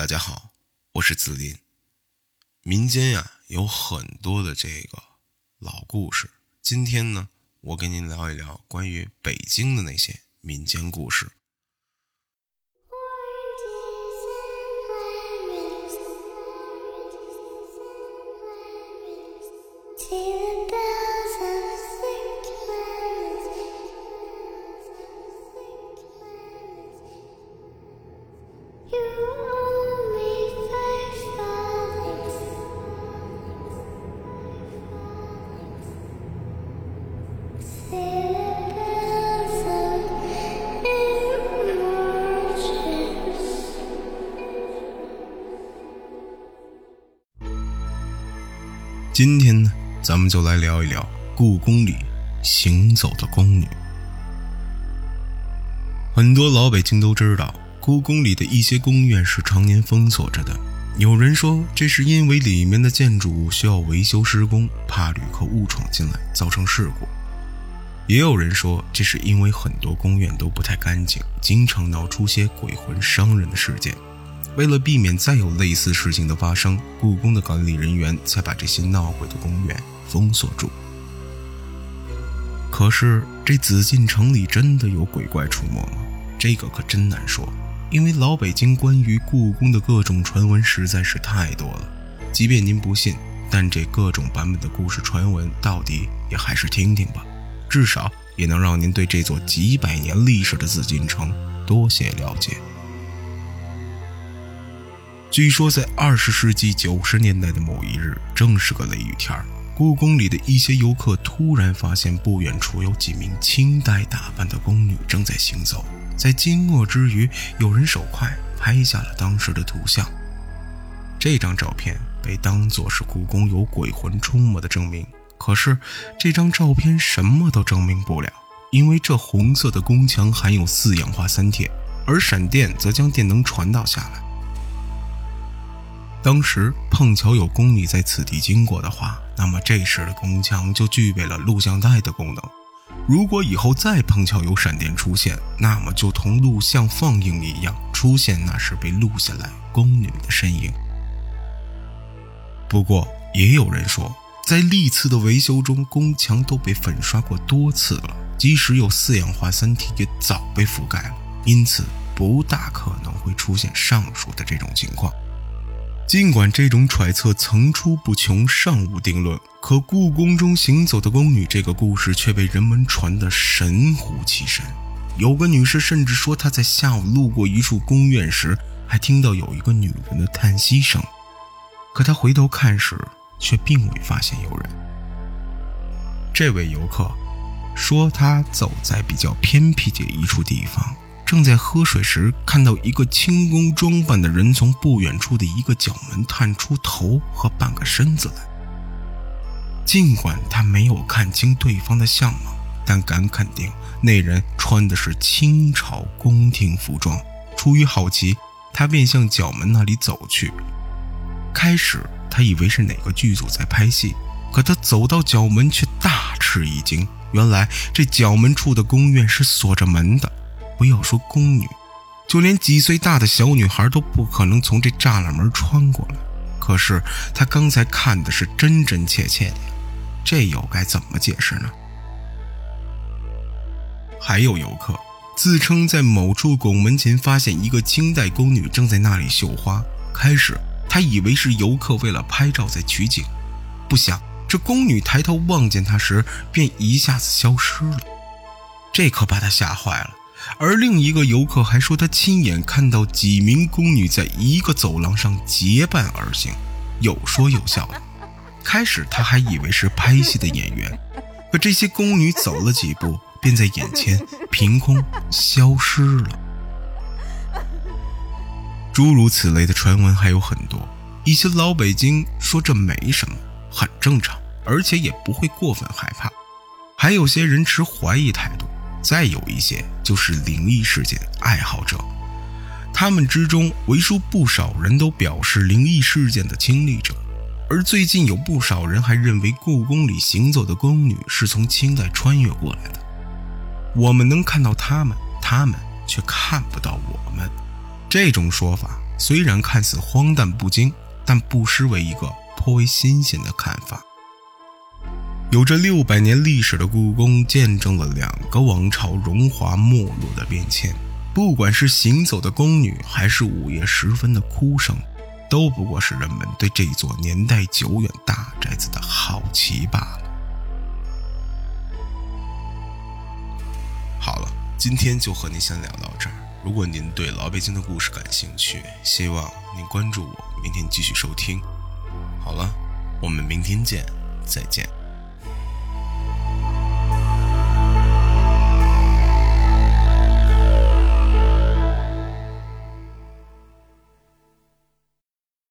大家好，我是子林。民间呀有很多的这个老故事，今天呢，我跟您聊一聊关于北京的那些民间故事。今天呢，咱们就来聊一聊故宫里行走的宫女。很多老北京都知道，故宫里的一些宫院是常年封锁着的。有人说，这是因为里面的建筑物需要维修施工，怕旅客误闯进来造成事故；也有人说，这是因为很多宫院都不太干净，经常闹出些鬼魂伤人的事件。为了避免再有类似事情的发生，故宫的管理人员才把这些闹鬼的公园封锁住。可是，这紫禁城里真的有鬼怪出没吗？这个可真难说，因为老北京关于故宫的各种传闻实在是太多了。即便您不信，但这各种版本的故事传闻，到底也还是听听吧，至少也能让您对这座几百年历史的紫禁城多些了解。据说，在二十世纪九十年代的某一日，正是个雷雨天故宫里的一些游客突然发现不远处有几名清代打扮的宫女正在行走。在惊愕之余，有人手快拍下了当时的图像。这张照片被当作是故宫有鬼魂出没的证明。可是，这张照片什么都证明不了，因为这红色的宫墙含有四氧化三铁，而闪电则将电能传导下来。当时碰巧有宫女在此地经过的话，那么这时的宫墙就具备了录像带的功能。如果以后再碰巧有闪电出现，那么就同录像放映一样，出现那时被录下来宫女的身影。不过也有人说，在历次的维修中，宫墙都被粉刷过多次了，即使有四氧化三铁，也早被覆盖了，因此不大可能会出现上述的这种情况。尽管这种揣测层出不穷，尚无定论，可故宫中行走的宫女这个故事却被人们传得神乎其神。有个女士甚至说，她在下午路过一处宫院时，还听到有一个女人的叹息声。可她回头看时，却并未发现有人。这位游客说，他走在比较偏僻的一处地方。正在喝水时，看到一个轻功装扮的人从不远处的一个角门探出头和半个身子来。尽管他没有看清对方的相貌，但敢肯定那人穿的是清朝宫廷服装。出于好奇，他便向角门那里走去。开始他以为是哪个剧组在拍戏，可他走到角门却大吃一惊，原来这角门处的宫院是锁着门的。不要说宫女，就连几岁大的小女孩都不可能从这栅栏门穿过来。可是他刚才看的是真真切切的，这又该怎么解释呢？还有游客自称在某处拱门前发现一个清代宫女正在那里绣花。开始他以为是游客为了拍照在取景，不想这宫女抬头望见他时，便一下子消失了。这可把他吓坏了。而另一个游客还说，他亲眼看到几名宫女在一个走廊上结伴而行，有说有笑的。开始他还以为是拍戏的演员，可这些宫女走了几步，便在眼前凭空消失了。诸如此类的传闻还有很多，一些老北京说这没什么，很正常，而且也不会过分害怕；还有些人持怀疑态度。再有一些就是灵异事件爱好者，他们之中为数不少人都表示灵异事件的亲历者，而最近有不少人还认为故宫里行走的宫女是从清代穿越过来的。我们能看到他们，他们却看不到我们。这种说法虽然看似荒诞不经，但不失为一个颇为新鲜的看法。有着六百年历史的故宫，见证了两个王朝荣华没落的变迁。不管是行走的宫女，还是午夜时分的哭声，都不过是人们对这座年代久远大宅子的好奇罢了。好了，今天就和您先聊到这儿。如果您对老北京的故事感兴趣，希望您关注我，明天继续收听。好了，我们明天见，再见。